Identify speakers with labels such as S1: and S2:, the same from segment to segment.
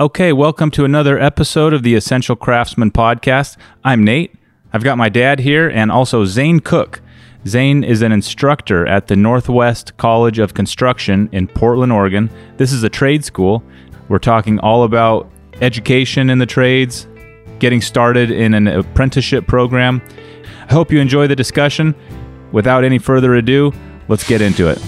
S1: Okay, welcome to another episode of the Essential Craftsman podcast. I'm Nate. I've got my dad here and also Zane Cook. Zane is an instructor at the Northwest College of Construction in Portland, Oregon. This is a trade school. We're talking all about education in the trades, getting started in an apprenticeship program. I hope you enjoy the discussion. Without any further ado, let's get into it.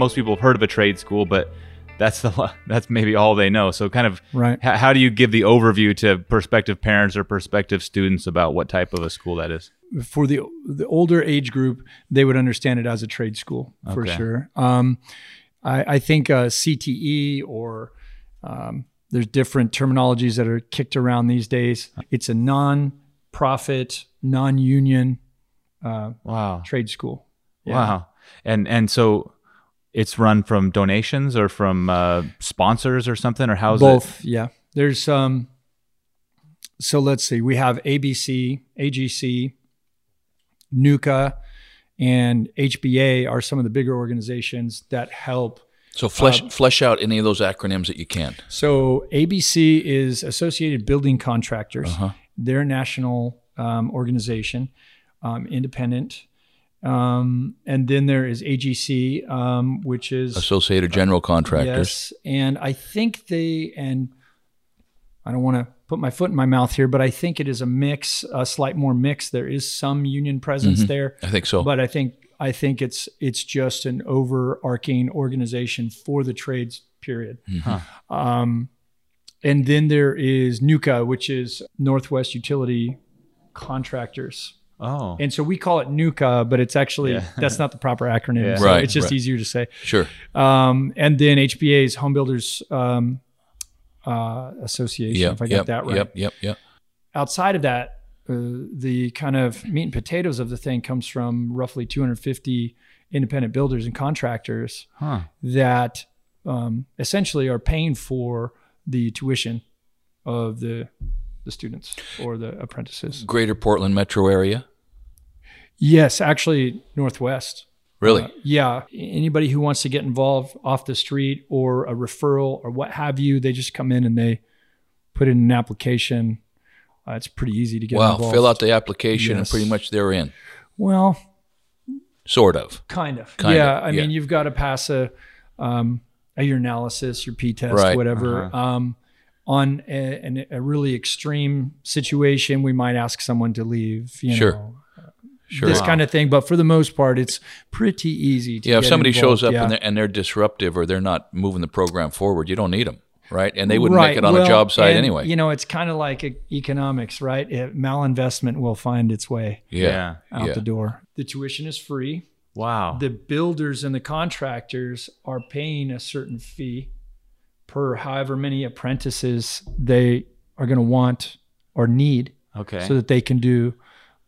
S1: Most people have heard of a trade school, but that's the that's maybe all they know. So, kind of,
S2: Right.
S1: h- how do you give the overview to prospective parents or prospective students about what type of a school that is?
S2: For the the older age group, they would understand it as a trade school for
S1: Okay.
S2: sure. Um, I, I think uh, CTE or um, there's different terminologies that are kicked around these days. It's a non-profit, non-union uh,
S1: Wow.
S2: trade school. Yeah.
S1: Wow. And and so it's run from donations or from uh, sponsors or something or how's it?
S2: Both, yeah. There's um. So let's see. We have ABC, AGC, NUCA, and HBA are some of the bigger organizations that help.
S3: So flesh flesh out any of those acronyms that you can.
S2: So ABC is Associated Building Contractors.
S3: Uh-huh.
S2: They're national um, organization, um, independent. Um, and then there is AGC, um, which is
S3: Associated General Contractors.
S2: Yes, and I think they and I don't want to put my foot in my mouth here, but I think it is a mix, a slight more mix. There is some union presence there,
S3: I think so.
S2: but I think I think it's it's just an overarching organization for the trades period. Um, and then there is NUCA, which is Northwest Utility Contractors.
S1: Oh.
S2: And so we call it NUCA, but it's actually
S1: Yeah.
S2: that's not the proper acronym.
S1: Yeah.
S2: So
S3: Right,
S2: it's just
S3: right.
S2: easier to say.
S3: sure.
S2: Um, and then HBA's Home Builders um, uh, Association,
S3: Yep.
S2: if I got
S3: yep,
S2: that right.
S3: Yep. Yep. Yep.
S2: Outside of that, uh, the kind of meat and potatoes of the thing comes from roughly 250 independent builders and contractors
S1: Huh.
S2: that um, essentially are paying for the tuition of the the students or the apprentices.
S3: Greater Portland metro area.
S2: Yes, actually, Northwest.
S3: Really?
S2: Uh, yeah. Anybody who wants to get involved off the street or a referral or what have you, they just come in and they put in an application. Uh, it's pretty easy to get
S3: wow.
S2: involved.
S3: Fill out the application and pretty much they're in.
S2: Well,
S3: Sort of.
S2: kind of.
S3: Kind
S2: yeah.
S3: of,
S2: I
S3: yeah.
S2: mean, you've got to pass a, um, a urinalysis, your P test,
S3: Right.
S2: whatever.
S1: Uh-huh.
S2: Um, on a, a really extreme situation, we might ask someone to leave. You
S3: Sure.
S2: Know,
S3: Sure.
S2: This kind of thing, but for the most part, it's pretty easy. To
S3: yeah. If
S2: get
S3: somebody shows up
S2: Yeah.
S3: and, they're, and they're disruptive or they're not moving the program forward, you don't need them, right? And they wouldn't
S2: Right.
S3: make it on
S2: Well,
S3: a job site
S2: and,
S3: anyway.
S2: You know, it's kind of like e- economics, right? It, malinvestment will find its way
S3: yeah.
S2: out
S3: Yeah.
S2: the door. The tuition is free.
S1: Wow.
S2: The builders and the contractors are paying a certain fee per however many apprentices they are going to want or need
S1: okay.
S2: so that they can do,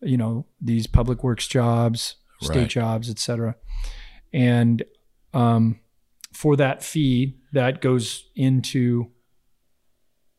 S2: you know, these public works jobs, state
S3: Right.
S2: jobs, et cetera. And um, for that fee, that goes into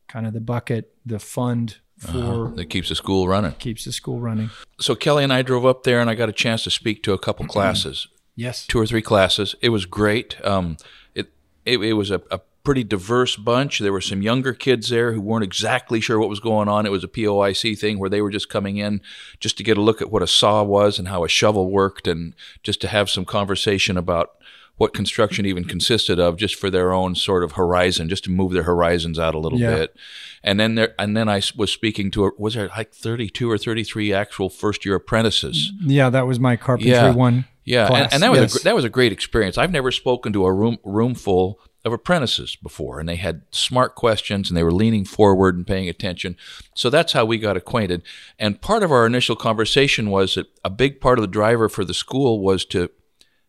S2: kind of the bucket, the fund for
S3: Uh-huh. That keeps the school running.
S2: keeps the school running.
S3: So Kelly and I drove up there and I got a chance to speak to a couple classes.
S2: Yes.
S3: two or three classes. It was great. Um, it, it it was a, a pretty diverse bunch. There were some younger kids there who weren't exactly sure what was going on. It was a POIC thing where they were just coming in just to get a look at what a saw was and how a shovel worked, and just to have some conversation about what construction even consisted of, just for their own sort of horizon, just to move their horizons out a little
S2: Yeah.
S3: bit. And then there, and then I was speaking to a, was there like thirty two or thirty three actual first year apprentices.
S2: Yeah, that was my carpentry
S3: Yeah.
S2: one.
S3: Yeah, and, and that was
S2: yes.
S3: a, that was a great experience. I've never spoken to a room room full of apprentices before, and they had smart questions, and they were leaning forward and paying attention. So that's how we got acquainted. And part of our initial conversation was that a big part of the driver for the school was to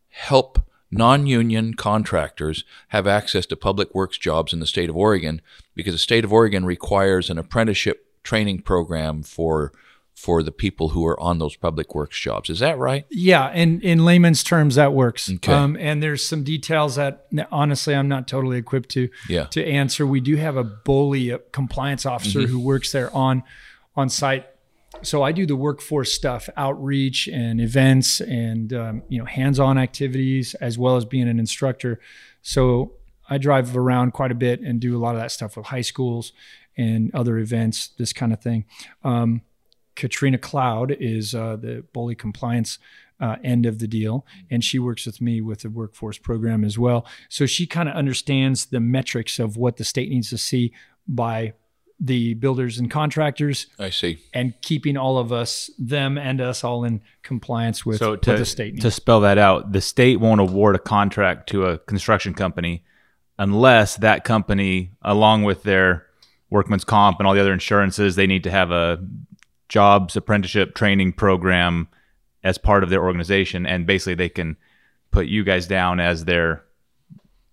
S3: help non-union contractors have access to public works jobs in the state of Oregon because the state of Oregon requires an apprenticeship training program for for the people who are on those public works jobs. Is that right?
S2: Yeah, in in layman's terms, that works.
S3: Okay.
S2: Um, and there's some details that honestly I'm not totally equipped to
S3: Yeah.
S2: to answer. We do have a BOLI a compliance officer
S3: Mm-hmm.
S2: who works there on on site so I do the workforce stuff, outreach and events, and um, you know, hands-on activities, as well as being an instructor. So I drive around quite a bit and do a lot of that stuff with high schools and other events, this kind of thing. Um, Katrina Cloud is uh, the BOLI compliance uh, end of the deal, and she works with me with the workforce program as well. So she kind of understands the metrics of what the state needs to see by the builders and contractors
S3: I see.
S2: and keeping all of us, them and us, all in compliance with
S1: So
S2: what
S1: to,
S2: the state needs.
S1: to spell that out, the state won't award a contract to a construction company unless that company, along with their workman's comp and all the other insurances, they need to have a jobs apprenticeship training program as part of their organization, and basically they can put you guys down as their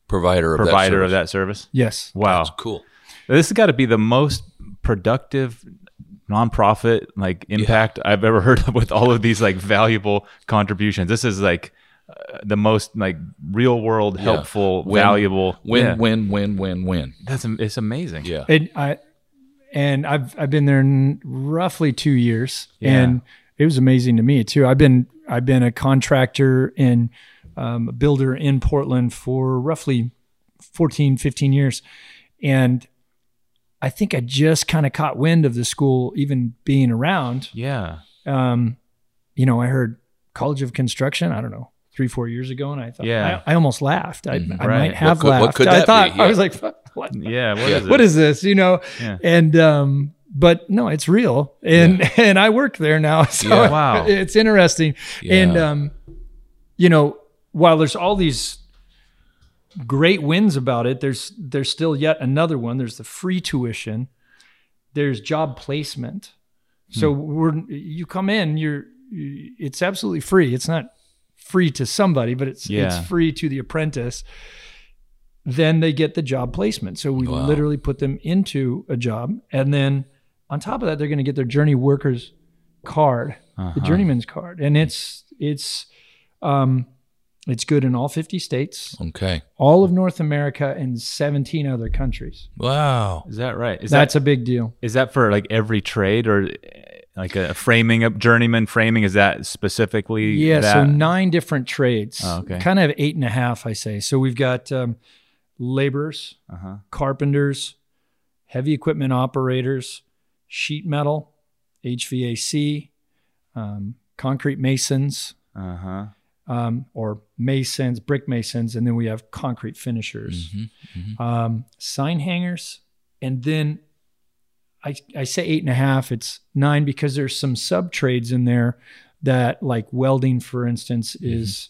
S3: Provider of
S1: provider
S3: that
S1: of that service.
S2: yes.
S1: Wow,
S3: That's cool.
S1: this has got to be the most productive nonprofit like impact I've ever heard of with all of these like valuable contributions. This is like uh, the most like real world helpful
S3: Win-
S1: valuable
S3: Win,
S1: Yeah.
S3: win, win, win, win.
S1: That's it's amazing.
S3: Yeah.
S2: And I and I've I've been there roughly two years,
S1: Yeah.
S2: and it was amazing to me too. I've been I've been a contractor and um, a builder in Portland for roughly 14, 15 years, and I think I just kind of caught wind of the school even being around.
S1: Yeah.
S2: Um, you know, I heard College of Construction. I don't know. Three, four years ago, and I thought,
S1: Yeah.
S2: I, I almost laughed. I, I
S1: Right.
S2: might have
S3: could- what
S2: laughed.
S3: could
S2: I
S3: that
S2: thought
S3: be?
S2: I was
S3: Yeah.
S2: like, "What?
S1: Yeah. What
S3: Yeah.
S1: is it?
S2: what is this you know
S1: Yeah.
S2: and um but no it's real and and i work there now so
S3: Yeah.
S1: Wow.
S2: it's interesting and um you know while there's all these great wins about it there's there's still yet another one there's the free tuition there's job placement so
S1: Hmm.
S2: we're you come in you're it's absolutely free it's not free to somebody but it's
S1: Yeah.
S2: it's free to the apprentice then they get the job placement so we
S3: Wow.
S2: literally put them into a job and then on top of that they're going to get their journey workers card
S1: Uh-huh.
S2: the journeyman's card and it's it's um it's good in all 50 states
S3: Okay.
S2: all of north america and 17 other countries
S3: Wow.
S1: Is that right? Is
S2: that's
S1: that
S2: a big deal
S1: is that for like every trade or uh, like a framing up journeyman framing? Is that specifically?
S2: Yeah,
S1: That?
S2: so nine different trades.
S1: Oh, okay.
S2: Kind of eight and a half, I say. So we've got um, laborers,
S1: uh-huh.
S2: carpenters, heavy equipment operators, sheet metal, HVAC, um, concrete masons,
S1: Uh huh.
S2: um, or masons, brick masons, and then we have concrete finishers,
S3: Mm-hmm.
S2: um, sign hangers, and then I, I say eight and a half. It's nine because there's some sub trades in there that, like welding, for instance, is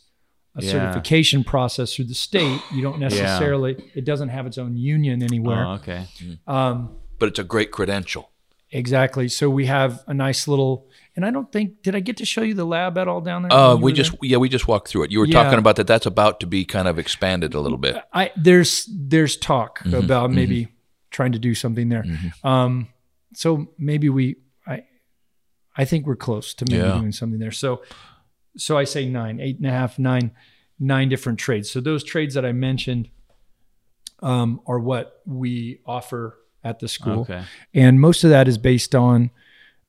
S2: a
S1: Yeah.
S2: certification process through the state. You don't necessarily. It doesn't have its own union anywhere.
S1: Oh, okay.
S2: Um,
S3: But it's a great credential.
S2: exactly. So we have a nice little. And I don't think did I get to show you the lab at all down there?
S3: Uh, we just
S2: there?
S3: yeah we just walked through it. You were
S2: Yeah.
S3: talking about that. That's about to be kind of expanded a little bit.
S2: I there's there's talk
S3: Mm-hmm.
S2: about maybe trying to do something there. Um, so maybe we I I think we're close to maybe
S3: Yeah.
S2: doing something there. So so I say nine, eight and a half, nine, nine different trades. So those trades that I mentioned um, are what we offer at the school,
S1: Okay.
S2: and most of that is based on.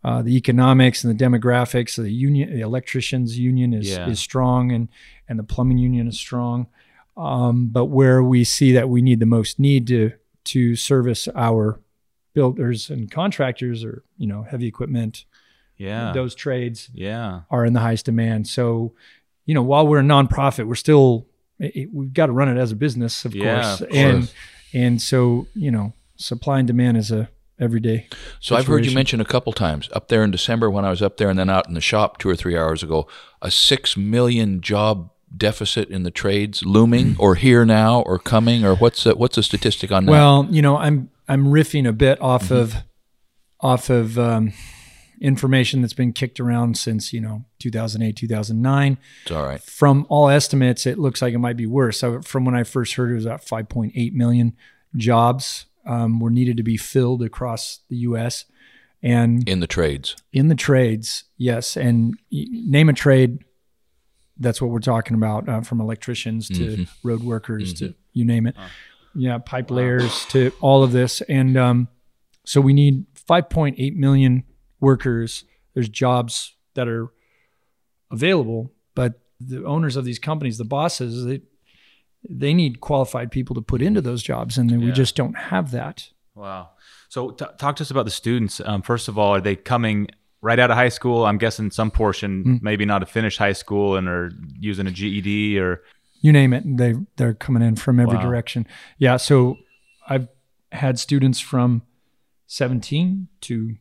S2: Uh, the economics and the demographics, the union, the electricians union is
S1: Yeah.
S2: is strong, and and the plumbing union is strong. Um, but where we see that we need the most need to to service our builders and contractors, or you know, heavy equipment,
S1: Yeah.
S2: those trades
S1: Yeah.
S2: are in the highest demand. So, you know, while we're a nonprofit, we're still it, it- we've got to run it as a business, of
S1: Yeah,
S2: course,
S1: of
S2: and
S1: course.
S2: and so you know, supply and demand is a everyday.
S3: So I've heard you mention a couple times up there in December when I was up there, and then out in the shop two or three hours ago, a six million job deficit in the trades looming, or here now, or coming, or what's the, what's the statistic on that?
S2: Well, you know, I'm I'm riffing a bit off of off of um, information that's been kicked around since you know 2008, 2009.
S3: it's all right.
S2: From all estimates, it looks like it might be worse. So from when I first heard, it was about 5.8 million jobs um, were needed to be filled across the U.S. And
S3: In the trades,
S2: in the trades, yes, and name a trade. That's what we're talking about, uh, from electricians to road workers to you name it. Yeah, pipe layers to all of this, and um, so we need 5.8 million workers there's jobs that are available, but the owners of these companies, the bosses, they they need qualified people to put into those jobs, and then we just don't have that.
S1: Wow. So t- talk to us about the students. Um, first of all, are they coming right out of high school? I'm guessing some portion,
S2: Mm.
S1: maybe not a finished high school, and are using a GED or
S2: you name it they they're coming in from every
S1: Wow.
S2: direction yeah so i've had students from 17 to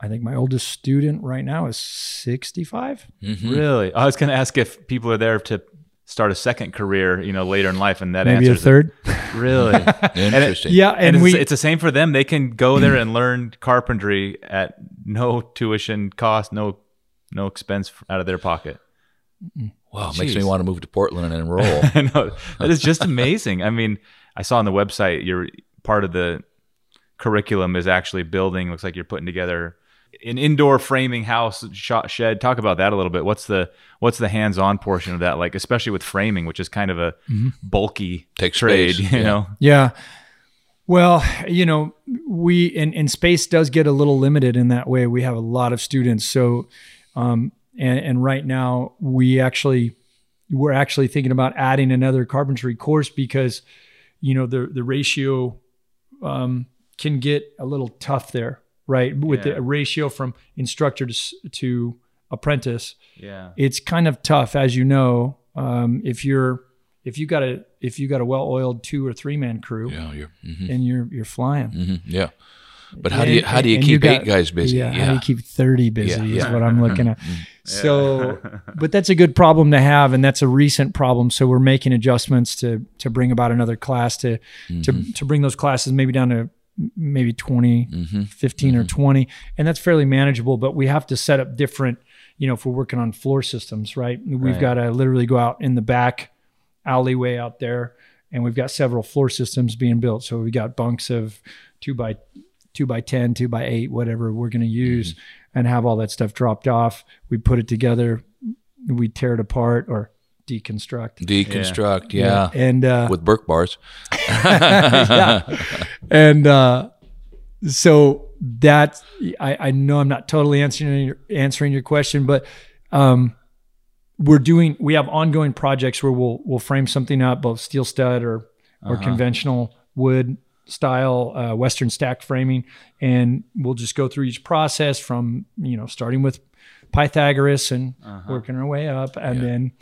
S2: i think my oldest student right now is 65
S3: Mm-hmm.
S1: really. I was going to ask if people are there to start a second career, you know, later in life, and that
S2: maybe a
S1: answers it.
S2: third
S1: Really.
S3: Interesting.
S2: yeah
S1: and
S2: and,
S1: it's,
S2: we
S1: it's the same for them. They can go there and learn carpentry at no tuition cost, no no expense out of their pocket.
S3: Wow, it makes me want to move to Portland and enroll.
S1: I know that is just amazing. I mean, I saw on the website you're part of the curriculum is actually building. Looks like you're putting together an indoor framing house shot shed. Talk about that a little bit. What's the what's the hands-on portion of that like, especially with framing, which is kind of a bulky
S3: Takes
S1: trade.
S3: space,
S1: You
S3: yeah.
S1: know,
S2: yeah well you know we and, and space does get a little limited in that way we have a lot of students so um and and right now we actually we're actually thinking about adding another carpentry course because you know the the ratio um, can get a little tough there, right? With
S1: Yeah.
S2: the ratio from instructor to, to apprentice,
S1: yeah,
S2: it's kind of tough, as you know. Um, if you're if you got a if you got a well-oiled two or three man crew
S3: yeah, you're, mhm,
S2: and you're you're flying,
S3: mhm, yeah. But how do you how do you
S2: and
S3: keep
S2: got-
S3: eight guys busy?
S2: Yeah, how do you keep thirty busy
S3: Yeah,
S2: is
S3: yeah.
S2: what I'm looking at. So, but that's a good problem to have, and that's a recent problem. So we're making adjustments to to bring about another class to to to bring those classes maybe down to maybe 20, mm-hmm. 15 or mm-hmm. 20, and that's fairly manageable. But we have to set up different, you know, if we're working on floor systems, right? We've
S1: Right.
S2: got to literally go out in the back alleyway out there, and we've got several floor systems being built. So we've got bunks of two by two by 10, two by eight, whatever we're going to mm-hmm. use, and have all that stuff dropped off. We put it together, we tear it apart or deconstruct.
S3: Deconstruct, yeah.
S2: And uh,
S3: With Burke bars.
S2: yeah. and uh, so that I, I know I'm not totally answering your, answering your question, but um, we're doing we have ongoing projects where we'll we'll frame something up, both steel stud or or conventional wood style uh, Western stack framing, and we'll just go through each process from you know starting with Pythagoras and working our way up, and then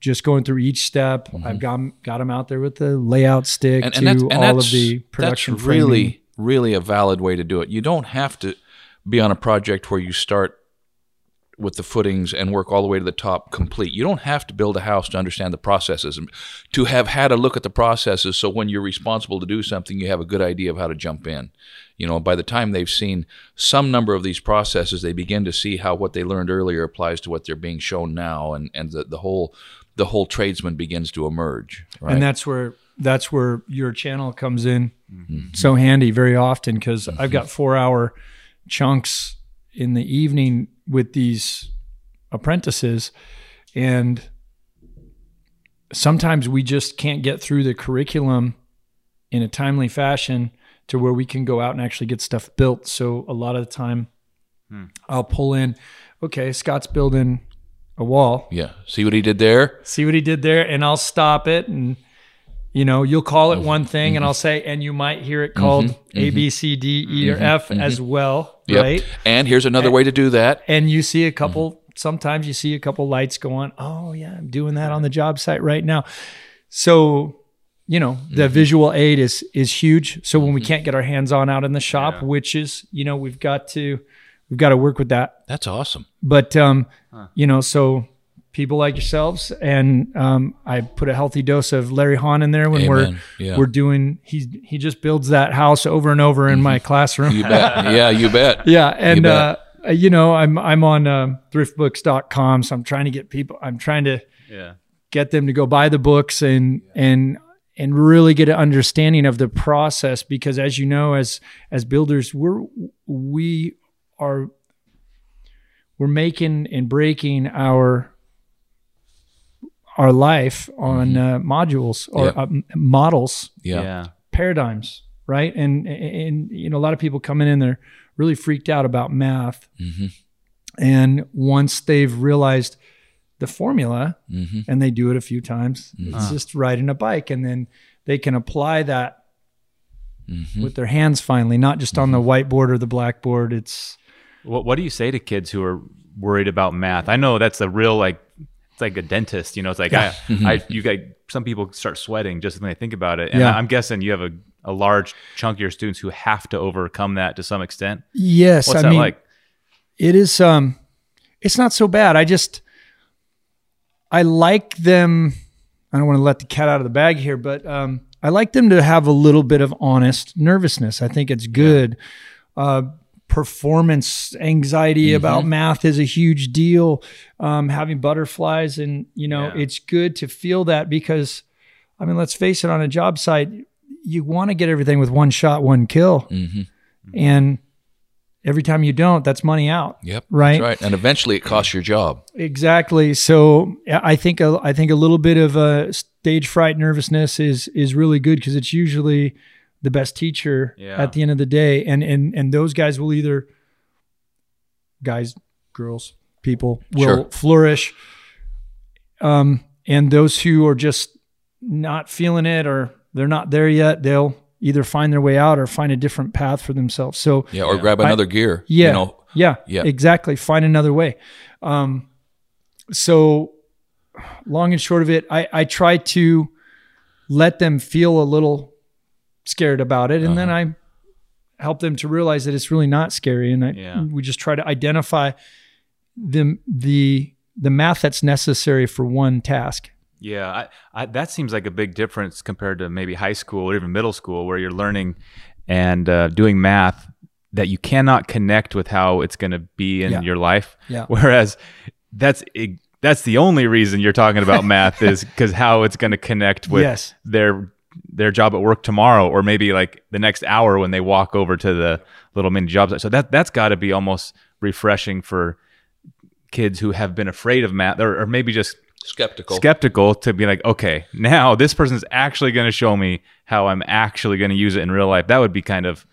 S2: just going through each step. I've mm-hmm. got got them out there with the layout stick
S3: and,
S2: to
S3: and and
S2: all of the production.
S3: that's really
S2: framing.
S3: really a valid way to do it you don't have to be on a project where you start with the footings and work all the way to the top complete you don't have to build a house to understand the processes and to have had a look at the processes so when you're responsible to do something you have a good idea of how to jump in you know by the time they've seen some number of these processes they begin to see how what they learned earlier applies to what they're being shown now and and the, the whole the whole tradesman begins to emerge right?
S2: And that's where that's where your channel comes in. Mm-hmm. So handy very often because I've mm-hmm. got four hour chunks in the evening with these apprentices and sometimes we just can't get through the curriculum in a timely fashion to where we can go out and actually get stuff built. So a lot of the time hmm. I'll pull in okay Scott's building a wall.
S3: Yeah. See what he did there?
S2: See what he did there and I'll stop it and you know you'll call it one thing and mm-hmm. I'll say and you might hear it called mm-hmm. A B mm-hmm. C D E or F as well
S3: Yep.
S2: right?
S3: And here's another way to do that.
S2: and you see a couple sometimes you see a couple lights go on. Oh yeah I'm doing that on the job site right now. So you know the visual aid is is huge. So when we can't get our hands on out in the shop which is you know we've got to we've got to work with that
S3: That's awesome.
S2: but um, you know, so people like yourselves, and um, I put a healthy dose of Larry Haun in there when
S3: Amen.
S2: we're
S3: Yeah.
S2: we're doing. He he just builds that house over and over in my classroom.
S3: You bet. yeah, you bet.
S2: yeah, and
S3: bet.
S2: uh, you know, I'm I'm on uh, thriftbooks.com, so I'm trying to get people. I'm trying to
S1: yeah.
S2: get them to go buy the books and and and really get an understanding of the process because as you know as as builders we're we are we're making and breaking our our life on uh, modules or
S3: Yeah.
S2: uh, models
S3: Yeah.
S1: yeah.
S2: paradigms right and and you know a lot of people coming in they're really freaked out about math And once they've realized the formula
S3: Mm-hmm.
S2: and they do it a few times, it's just riding a bike. And then they can apply that
S3: Mm-hmm.
S2: with their hands finally, not just on the whiteboard or the blackboard. It's
S1: What What do you say to kids who are worried about math? I know that's a real like it's like a dentist. You know, it's like I, I you got some people start sweating just when they think about it, and
S2: Yeah.
S1: I'm guessing you have a, a large chunk of your students who have to overcome that to some extent.
S2: yes,
S1: What's
S2: I
S1: that
S2: mean,
S1: like?
S2: it is um it's not so bad i just i like them i don't want to let the cat out of the bag here but um i like them to have a little bit of honest nervousness i think it's good uh performance anxiety about math is a huge deal um having butterflies and you know
S1: Yeah.
S2: it's good to feel that because i mean let's face it on a job site you want to get everything with one shot one kill
S3: Mm-hmm.
S2: and every time you don't that's money out
S3: Yep.
S2: Right.
S3: That's right. And eventually it costs your job.
S2: Exactly. So I think a, I think a little bit of a stage fright nervousness is is really good because it's usually the best teacher
S1: Yeah.
S2: at the end of the day, and and and those guys will either guys, girls, people will
S3: Sure.
S2: flourish, um, and those who are just not feeling it or they're not there yet, they'll either find their way out or find a different path for themselves. So
S3: Yeah. Or grab another gear.
S2: yeah.
S3: You know,
S2: yeah.
S3: Yeah.
S2: Exactly. Find another way. Um, so long and short of it, I, I try to let them feel a little scared about it. And then
S3: Uh-huh.
S2: I help them to realize that it's really not scary. And I,
S1: Yeah.
S2: we just try to identify the, the, the math that's necessary for one task.
S1: Yeah, I, I, that seems like a big difference compared to maybe high school or even middle school, where you're learning and uh, doing math that you cannot connect with how it's going to be in
S2: Yeah.
S1: your life.
S2: Yeah.
S1: Whereas that's that's the only reason you're talking about math is because how it's going to connect with
S2: Yes.
S1: their their job at work tomorrow, or maybe like the next hour when they walk over to the little mini job site. So that that's got to be almost refreshing for kids who have been afraid of math, or, or maybe just
S3: skeptical.
S1: skeptical to be like, okay, now this person's actually going to show me how I'm actually going to use it in real life. That would be kind of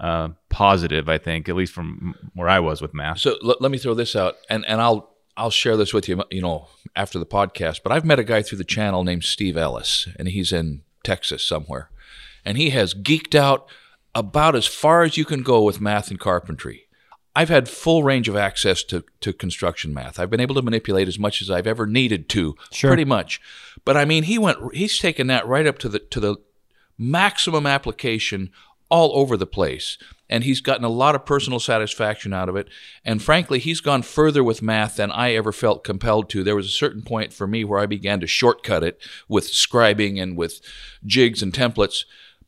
S1: uh, positive, I think, at least from where I was with math.
S3: So l- let me throw this out, and and I'll I'll share this with you, you know, after the podcast. But I've met a guy through the channel named Steve Ellis, and he's in Texas somewhere, and he has geeked out about as far as you can go with math and carpentry. I've had full range of access to, to construction math. I've been able to manipulate as much as I've ever needed to, pretty much. But I mean, he went. He's taken that right up to the to the maximum application all over the place. And he's gotten a lot of personal satisfaction out of it. And frankly, he's gone further with math than I ever felt compelled to. There was a certain point for me where I began to shortcut it with scribing and with jigs and templates.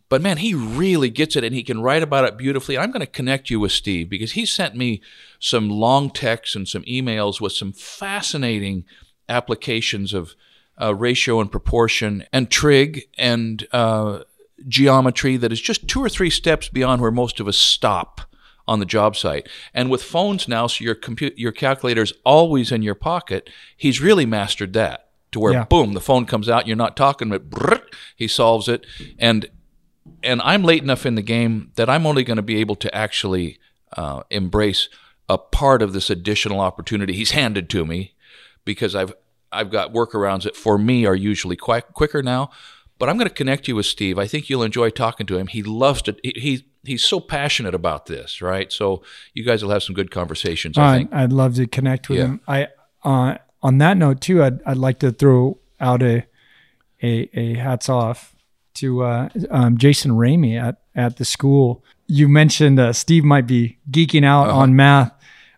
S3: But man, he really gets it and he can write about it beautifully. I'm going to connect you with Steve because he sent me some long texts and some emails with some fascinating applications of uh, ratio and proportion and trig and uh, geometry that is just two or three steps beyond where most of us stop on the job site. And with phones now, so your compute your calculator is always in your pocket. He's really mastered that to where
S2: Yeah.
S3: boom, the phone comes out. You're not talking, but brrrt, he solves it. And and I'm late enough in the game that I'm only going to be able to actually uh, embrace a part of this additional opportunity he's handed to me because I've I've got workarounds that for me are usually quite quicker now. But I'm going to connect you with Steve. I think you'll enjoy talking to him. He loves to. He, he he's so passionate about this, right? So you guys will have some good conversations. I
S2: I'd,
S3: think.
S2: I'd love to connect with
S3: Yeah.
S2: him. I uh, on that note too, I'd I'd like to throw out a a, a hats off to uh, um, Jason Ramey at at the school. You mentioned uh, Steve might be geeking out
S3: Uh-huh.
S2: on math.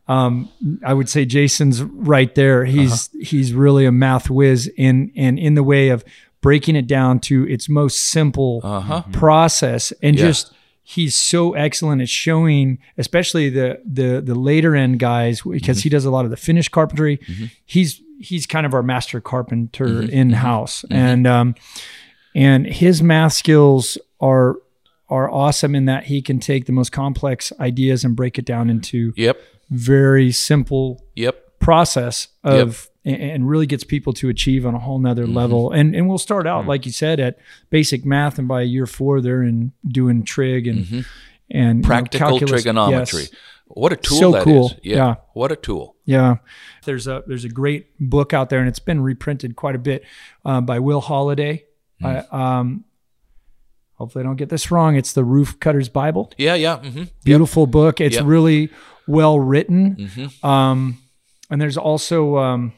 S2: Um, I would say Jason's right there. He's
S3: Uh-huh.
S2: he's really a math whiz in and in the way of breaking it down to its most simple
S3: Uh huh.
S2: process. And
S3: Yeah.
S2: just he's so excellent at showing especially the the the later end guys because mm-hmm. he does a lot of the finished carpentry. Mm-hmm. He's he's kind of our master carpenter in house and um and his math skills are are awesome in that he can take the most complex ideas and break it down into
S3: Yep.
S2: very simple
S3: Yep.
S2: process of and- and really gets people to achieve on a whole nother
S3: Mm-hmm.
S2: level. And and we'll start out like you said at basic math, and by year four they're in doing trig and and
S3: Mm-hmm. Practical
S2: calculus.
S3: trigonometry.
S2: Yes.
S3: What a tool
S2: So
S3: that is!
S2: cool.
S3: Yeah.
S2: Yeah.
S3: What a tool.
S2: Yeah, there's a there's a great book out there, and it's been reprinted quite a bit uh, by Will Holladay. I, um, hopefully, I don't get this wrong. It's the Roof Cutter's Bible.
S3: Yeah, yeah. hmm
S2: Beautiful book. It's
S3: Yep.
S2: really well written.
S3: hmm
S2: Um, and there's also um,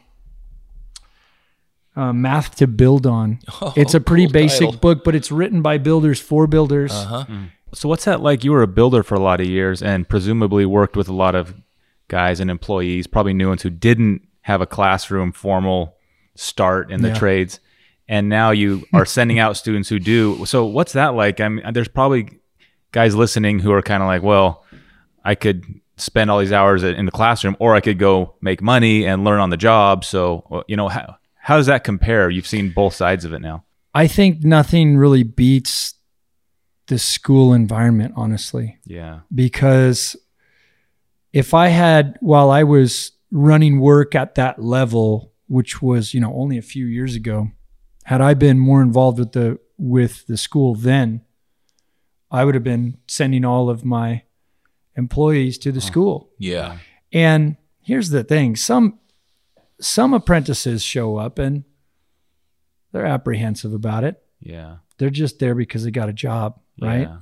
S2: uh, math to build on. it's a pretty
S3: cool
S2: basic
S3: title.
S2: book, but it's written by builders for builders.
S3: Uh-huh.
S1: So what's that like? You were a builder for a lot of years and presumably worked with a lot of guys and employees, probably new ones who didn't have a classroom formal start in the
S2: Yeah.
S1: trades. And now you are sending out students who do. So what's that like? I mean, there's probably guys listening who are kind of like, well, I could spend all these hours in the classroom or I could go make money and learn on the job. So, you know, how, how does that compare? You've seen both sides of it now.
S2: I think nothing really beats the school environment, honestly.
S1: Yeah.
S2: because if I had while I was running work at that level, which was you know only a few years ago, had I been more involved with the with the school then, I would have been sending all of my employees to the school.
S3: Yeah.
S2: And here's the thing: some some apprentices show up and they're apprehensive about it.
S1: Yeah.
S2: They're just there because they got a job, right?
S1: Yeah.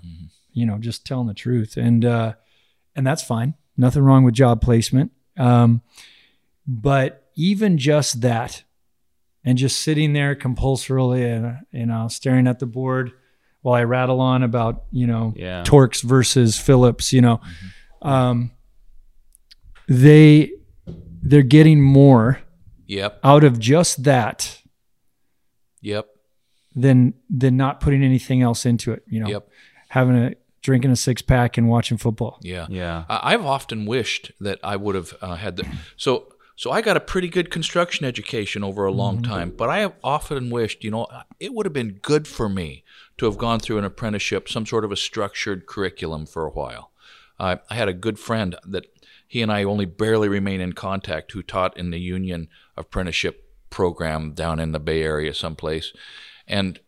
S2: you know, just telling the truth. And uh, and that's fine. Nothing wrong with job placement. Um, but even just that, and just sitting there compulsorily and you know staring at the board while I rattle on about you know
S1: Yeah.
S2: Torx versus Phillips, you know, um, they they're getting more
S3: Yep.
S2: out of just that
S3: Yep.
S2: than than not putting anything else into it. You know,
S3: Yep.
S2: having a drinking a six pack and watching football.
S3: Yeah.
S1: Yeah.
S3: I- I've often wished that I would have uh, had the so so I got a pretty good construction education over a long time, but I have often wished, you know, it would have been good for me to have gone through an apprenticeship, some sort of a structured curriculum for a while. Uh, I had a good friend that he and I only barely remain in contact who taught in the union apprenticeship program down in the Bay Area someplace. And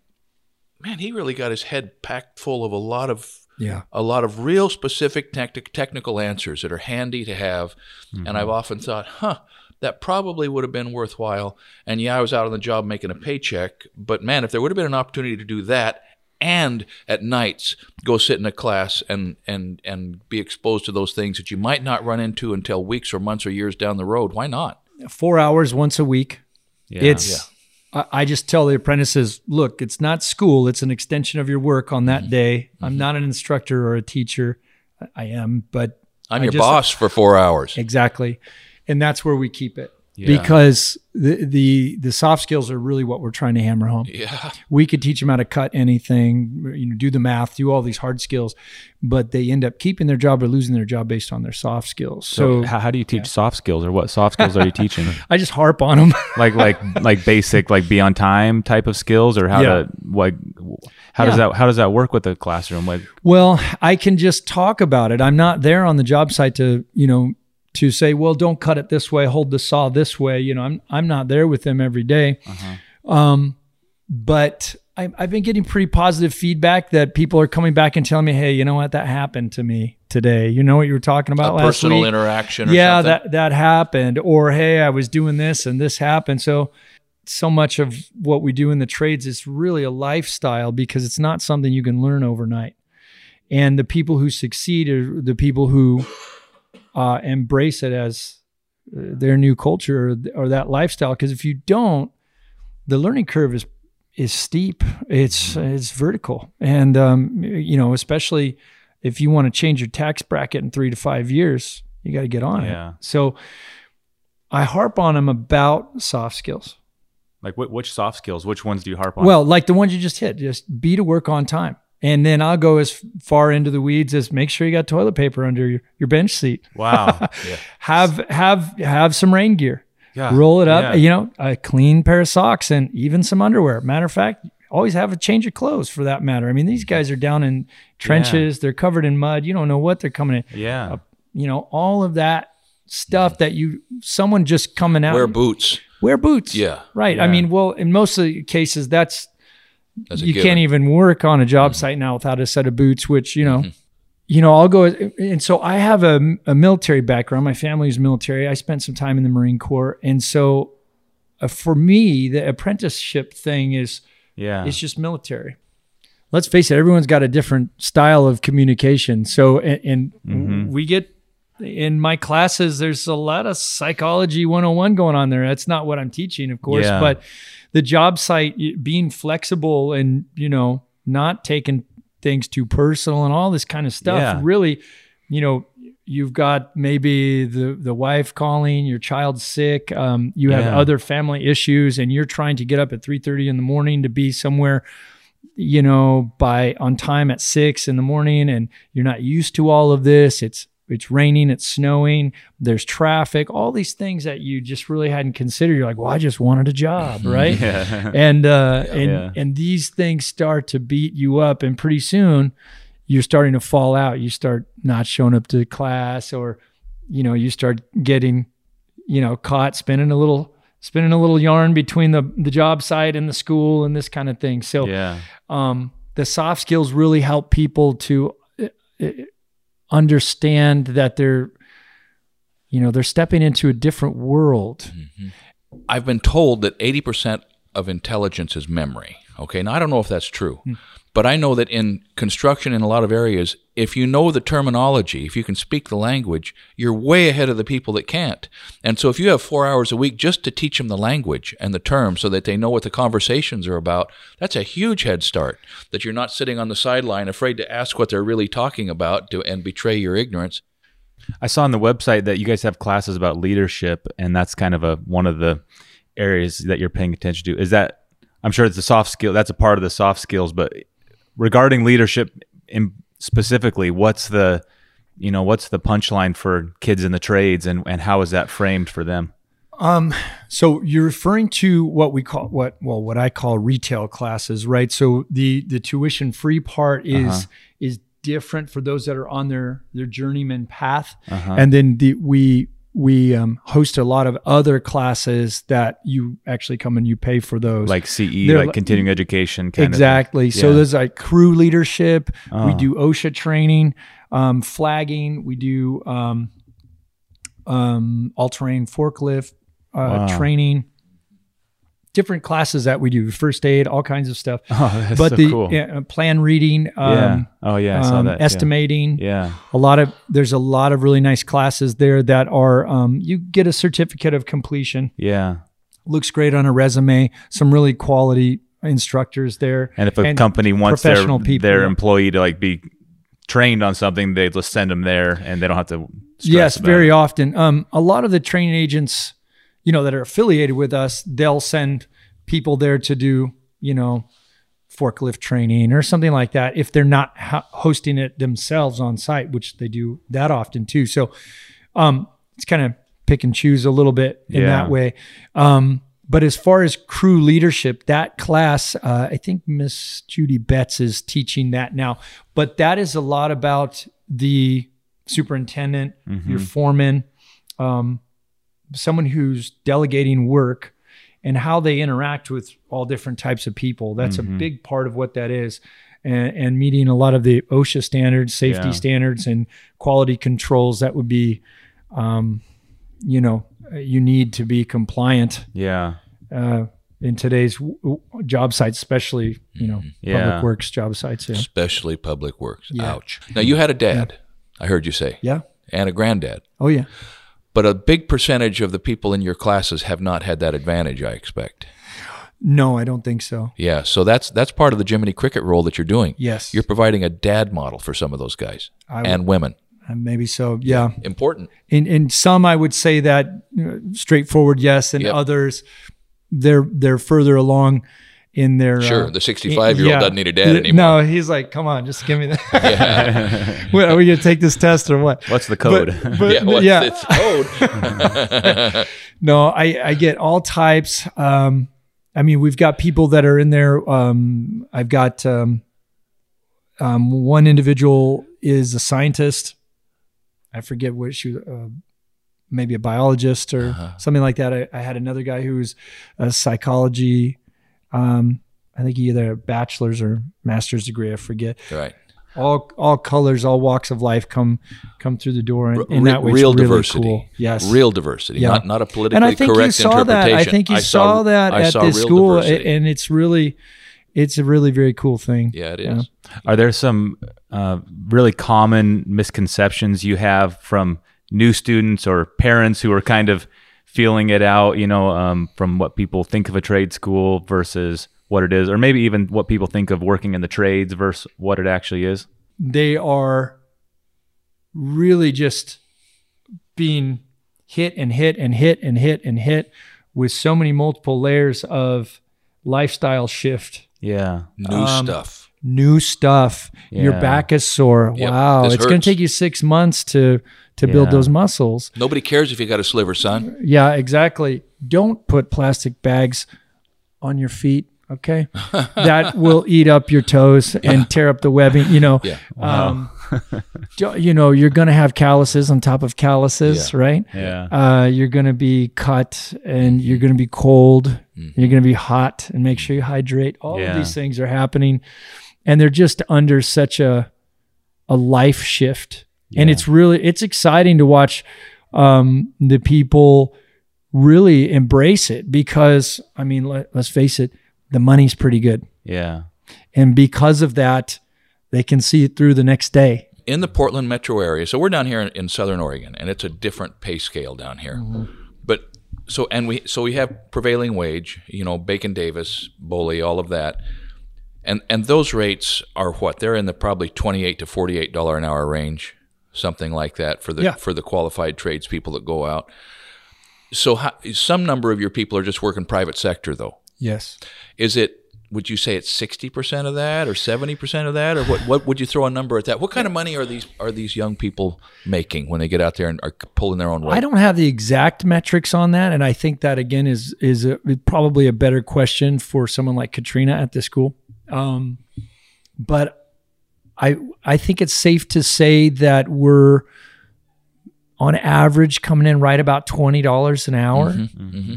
S3: man, he really got his head packed full of a lot of
S2: Yeah.
S3: a lot of real specific tec- technical answers that are handy to have. And mm-hmm. I've often thought, huh, that probably would have been worthwhile. And yeah, I was out on the job making a paycheck, but man, if there would have been an opportunity to do that and at nights go sit in a class and and and be exposed to those things that you might not run into until weeks or months or years down the road, why not?
S2: Four hours once a week.
S1: Yeah.
S2: It's I, I just tell the apprentices, look, it's not school, it's an extension of your work on that mm-hmm. day. I'm mm-hmm. not an instructor or a teacher. I- I am, but
S3: I'm
S2: I
S3: your
S2: just-
S3: boss for four hours.
S2: exactly. And that's where we keep it.
S1: Yeah.
S2: Because the, the the soft skills are really what we're trying to hammer home.
S3: Yeah.
S2: We could teach them how to cut anything, you know, do the math, do all these hard skills, but they end up keeping their job or losing their job based on their soft skills.
S1: So,
S2: So,
S1: how, how do you teach soft skills, or what soft skills are you teaching?
S2: I just harp on them.
S1: like like like basic like be on time type of skills, or how
S2: Yeah.
S1: to like how does that how does that work with the classroom? Like
S2: Well, I can just talk about it. I'm not there on the job site to, you know, to say, well, don't cut it this way, hold the saw this way. You know, I'm I'm not there with them every day. Um, but I, I've been getting pretty positive feedback that people are coming back and telling me, hey, you know what, that happened to me today. You know what you were talking about
S3: A
S2: last
S3: personal
S2: week?
S3: interaction or
S2: yeah,
S3: something.
S2: that that happened. Or hey, I was doing this and this happened. So so much of what we do in the trades is really a lifestyle because it's not something you can learn overnight. And the people who succeed are the people who uh, embrace it as uh, their new culture or, or that lifestyle. Because if you don't, the learning curve is is steep. It's it's vertical, and um, you know, especially if you want to change your tax bracket in three to five years, you got to get on
S1: Yeah.
S2: it. So I harp on them about soft skills.
S1: like wh- which soft skills? Which ones do you harp on?
S2: Well, like the ones you just hit, just be to work on time. And then I'll go as far into the weeds as make sure you got toilet paper under your, your bench seat.
S1: wow,
S2: Have have have some rain gear.
S1: yeah,
S2: Roll it up,
S1: yeah.
S2: you know, a clean pair of socks and even some underwear. Matter of fact, always have a change of clothes for that matter. I mean, these guys are down in trenches, they're covered in mud. You don't know what they're coming in.
S1: yeah, uh,
S2: You know, all of that stuff that you someone just coming out
S3: Wear boots.
S2: wear boots.
S3: Yeah.
S2: Right. I mean, well, in most of the cases, that's
S3: That's a
S2: you
S3: given.
S2: can't even work on a
S1: Mm-hmm.
S2: job site now without a set of boots, which you know, you know, I'll go, and so I have a, a military background. My family's military. I spent some time in the Marine Corps, and so uh, for me, the apprenticeship thing is
S1: Yeah.
S2: it's just military. Let's face it, everyone's got a different style of communication. So, and, and
S1: Mm-hmm.
S2: we get in my classes, there's a lot of psychology 101 going on there. That's not what I'm teaching, of course,
S1: Yeah.
S2: but the job site being flexible and, you know, not taking things too personal and all this kind of stuff
S1: Yeah.
S2: really, you know, you've got maybe the the wife calling, your child's sick, um, you have other family issues, and you're trying to get up at three thirty in the morning to be somewhere, you know, by on time at six in the morning, and you're not used to all of this. It's it's raining, it's snowing, there's traffic, all these things that you just really hadn't considered. You're like, well, I just wanted a job, right?
S1: yeah.
S2: and uh, and
S1: Yeah.
S2: and these things start to beat you up, and pretty soon you're starting to fall out. You start not showing up to class, or you know, you start getting, you know, caught spinning a little spinning a little yarn between the the job site and the school and this kind of thing. So
S1: yeah.
S2: um, the soft skills really help people to uh, uh, understand that they're you know they're stepping into a different world mm-hmm.
S3: I've been told that 80% of intelligence is memory. Okay. Now, I don't know if that's true, hmm. but I know that in construction in a lot of areas, if you know the terminology, if you can speak the language, you're way ahead of the people that can't. And so if you have four hours a week just to teach them the language and the terms so that they know what the conversations are about, that's a huge head start. That you're not sitting on the sideline afraid to ask what they're really talking about to, and betray your ignorance.
S1: I saw on the website that you guys have classes about leadership, and that's kind of a one of the areas that you're paying attention to. Is that I'm sure it's a soft skill. That's a part of the soft skills, but regarding leadership in specifically, what's the you know what's the punchline for kids in the trades, and and how is that framed for them?
S2: Um, so you're referring to what we call what well what I call retail classes, right? So the the tuition free part is
S1: Uh-huh.
S2: is different for those that are on their their journeyman path,
S1: Uh-huh.
S2: and then the we we um, host a lot of other classes that you actually come and you pay for those.
S1: Like CE,
S2: They're
S1: like
S2: li-
S1: continuing education, kind
S2: exactly. So
S1: Yeah.
S2: there's like crew leadership. We
S1: Oh.
S2: do OSHA training, um, flagging. We do um, um, all terrain forklift uh,
S1: Wow.
S2: training. Different classes that we do, first aid, all kinds of stuff.
S1: Oh, that's
S2: but
S1: so
S2: the
S1: cool.
S2: uh, plan reading, um,
S1: yeah. Oh yeah, I saw
S2: um,
S1: that.
S2: estimating,
S1: Yeah.
S2: a lot of there's a lot of really nice classes there that are um, you get a certificate of completion.
S1: Yeah.
S2: Looks great on a resume. Some really quality instructors there.
S1: And if a
S2: And
S1: company wants their,
S2: professional people,
S1: their employee to like be trained on something, they just send them there, and they don't have to. Stress
S2: yes, very
S1: it.
S2: often. Um, a lot of the training agents, you know, that are affiliated with us, they'll send people there to do, you know, forklift training or something like that if they're not ho- hosting it themselves on site, which they do that often too. So, um, it's kind of pick and choose a little bit in
S1: Yeah.
S2: that way. Um, but as far as crew leadership, that class, uh, I think Miss Judy Betts is teaching that now. But that is a lot about the superintendent, your foreman, um, someone who's delegating work and how they interact with all different types of people. That's a big part of what that is. And, and meeting a lot of the OSHA standards, safety
S1: Yeah.
S2: standards, and quality controls that would be, um, you know, you need to be compliant
S1: Yeah.
S2: uh, in today's w- w- job sites, especially you know
S1: Yeah.
S2: public works job sites. Yeah,
S3: especially public works.
S2: Yeah.
S3: Ouch. Now you had a dad, I heard you say,
S2: yeah.
S3: and a granddad,
S2: Oh yeah.
S3: But a big percentage of the people in your classes have not had that advantage. I expect.
S2: No, I don't think so.
S3: Yeah, so that's that's part of the Jiminy Cricket role that you're doing.
S2: Yes,
S3: You're providing a dad model for some of those guys
S2: I
S3: and women.
S2: Uh, maybe so. Yeah.
S3: Important.
S2: In in some, I would say that uh, straightforward yes, and
S3: Yep.
S2: others they're they're further along in their
S3: Sure,
S2: uh,
S3: the 65 year old
S2: yeah.
S3: doesn't need a dad anymore.
S2: No, he's like, come on, just give me that.
S3: Yeah,
S2: what, are we gonna take this test or what?
S1: What's the code?
S2: But, but
S3: yeah, what's
S2: yeah,
S3: its code?
S2: no, I, I get all types. Um, I mean, we've got people that are in there. Um, I've got um, um, one individual is a scientist. I forget what she, uh, maybe a biologist or
S3: Uh-huh.
S2: something like that. I, I had another guy who's a psychology. Um, I think he either a bachelor's or master's degree. I forget.
S3: right.
S2: all all colors, all walks of life come come through the door, and, and that was
S3: real
S2: really
S3: diversity.
S2: cool. Yes,
S3: Real diversity,
S2: Yeah.
S3: not not a politically
S2: and I think
S3: correct
S2: you saw that. I think you
S3: saw,
S2: saw, that at
S3: saw
S2: this school,
S3: diversity.
S2: and it's really, it's a really very cool thing.
S3: yeah, it
S2: Yeah.
S3: is.
S1: Are there some uh, really common misconceptions you have from new students or parents who are kind of feeling it out, you know, um, from what people think of a trade school versus what it is, or maybe even what people think of working in the trades versus what it actually is?
S2: They are really just being hit and hit and hit and hit and hit with so many multiple layers of lifestyle shift.
S1: Yeah.
S3: New
S2: Um,
S3: stuff.
S2: new stuff. Your back is sore.
S3: Yep,
S2: Wow,
S3: this
S2: it's going to take you six months to to build those muscles.
S3: Nobody cares if you got a sliver, son.
S2: Yeah, exactly. Don't put plastic bags on your feet. Okay, that will eat up your toes and tear up the webbing. You know,
S3: Yeah.
S2: um, you know you're going to have calluses on top of calluses, right?
S1: Yeah.
S2: Uh, you're going to be cut and you're going to be cold. You're going to be hot and make sure you hydrate. All
S1: Yeah.
S2: of these things are happening and they're just under such a a life shift. And it's really it's exciting to watch um, the people really embrace it because I mean let, let's face it, the money's pretty good.
S1: Yeah.
S2: And because of that, they can see it through the next day.
S3: in the Portland metro area. So we're down here in, in Southern Oregon, and it's a different pay scale down here.
S2: Mm-hmm.
S3: But so and we so we have prevailing wage, you know, Bacon Davis, BOLI, all of that, and and those rates are what they're in the probably twenty eight to forty eight dollar an hour range, something like that for the
S2: Yeah.
S3: for the qualified tradespeople that go out. So how, some number of your people are just working private sector though.
S2: Yes.
S3: Is it? Would you say it's sixty percent of that, or seventy percent of that, or what? What would you throw a number at that? What kind of money are these are these young people making when they get out there and are pulling their own weight?
S2: I don't have the exact metrics on that, and I think that again is is a, probably a better question for someone like Katrina at the school. Um, but I I think it's safe to say that we're on average coming in right about twenty dollars an hour,
S3: Mm-hmm.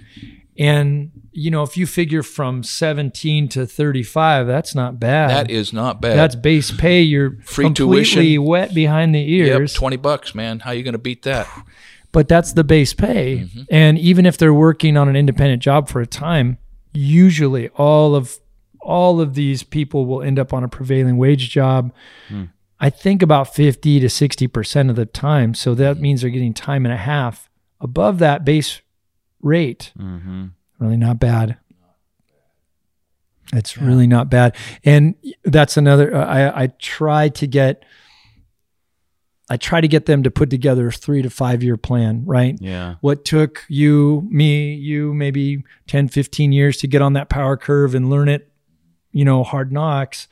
S2: and you know if you figure from seventeen to thirty five, that's not bad.
S3: That is not bad.
S2: that's base pay. You're
S3: Free
S2: completely
S3: tuition.
S2: wet behind the ears.
S3: yep, twenty bucks, man. How you going to beat that?
S2: but that's the base pay.
S3: Mm-hmm.
S2: And even if they're working on an independent job for a time, usually all of all of these people will end up on a prevailing wage job.
S3: Hmm.
S2: I think about 50 to 60% of the time. So that means they're getting time and a half above that base rate.
S1: Mm-hmm.
S2: Really not bad. It's really not bad. And that's another uh, I I try to get I try to get them to put together a 3 to 5 year plan, right?
S1: Yeah.
S2: What took you, me, you maybe 10, 15 years to get on that power curve and learn it, you know, hard knocks.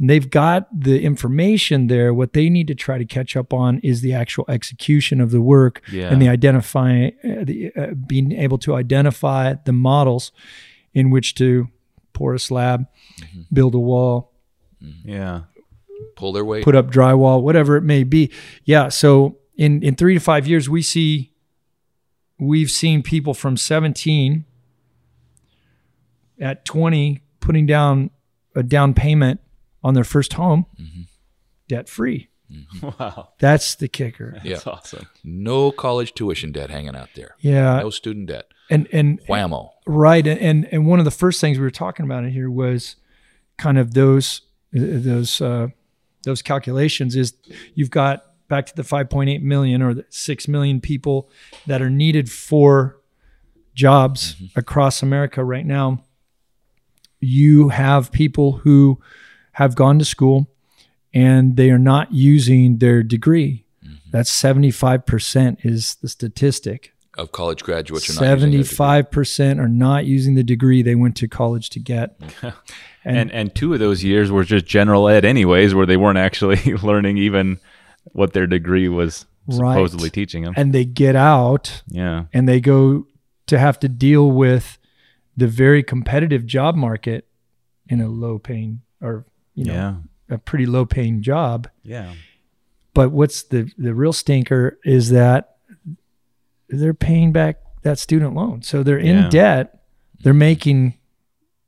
S2: They've got the information there. What they need to try to catch up on is the actual execution of the work
S1: Yeah.
S2: and the identifying, uh, the, uh, being able to identify the models in which to pour a slab, build a wall,
S1: Yeah.
S3: Pull their weight.
S2: put up drywall, whatever it may be. Yeah. So in in three to five years, we see we've seen people from 17 at 20 putting down a down payment on their first home, mm-hmm. debt free. Mm-hmm.
S1: Wow.
S2: That's the kicker.
S3: yeah,
S1: That's awesome.
S3: no college tuition debt hanging out there.
S2: Yeah.
S3: No student debt.
S2: And and
S3: Whammo.
S2: Right, and, and and one of the first things we were talking about in here was kind of those uh, those uh, those calculations. Is you've got back to the 5.8 million or the 6 million people that are needed for jobs mm-hmm. across America right now. You have people who have gone to school and they are not using their degree. Mm-hmm. That's 75% is the statistic.
S3: Of college graduates are not using their.
S2: Seventy-five percent are not using the degree they went to college to get.
S1: And and two of those years were just general ed, anyways, where they weren't actually learning even what their degree was
S2: Right.
S1: supposedly teaching them.
S2: And they get out
S1: Yeah.
S2: and they go to have to deal with the very competitive job market in a low-paying or you know
S1: Yeah.
S2: a pretty low-paying job.
S1: Yeah.
S2: But what's the the real stinker is that they're paying back that student loan, so they're in
S1: Yeah.
S2: debt. They're making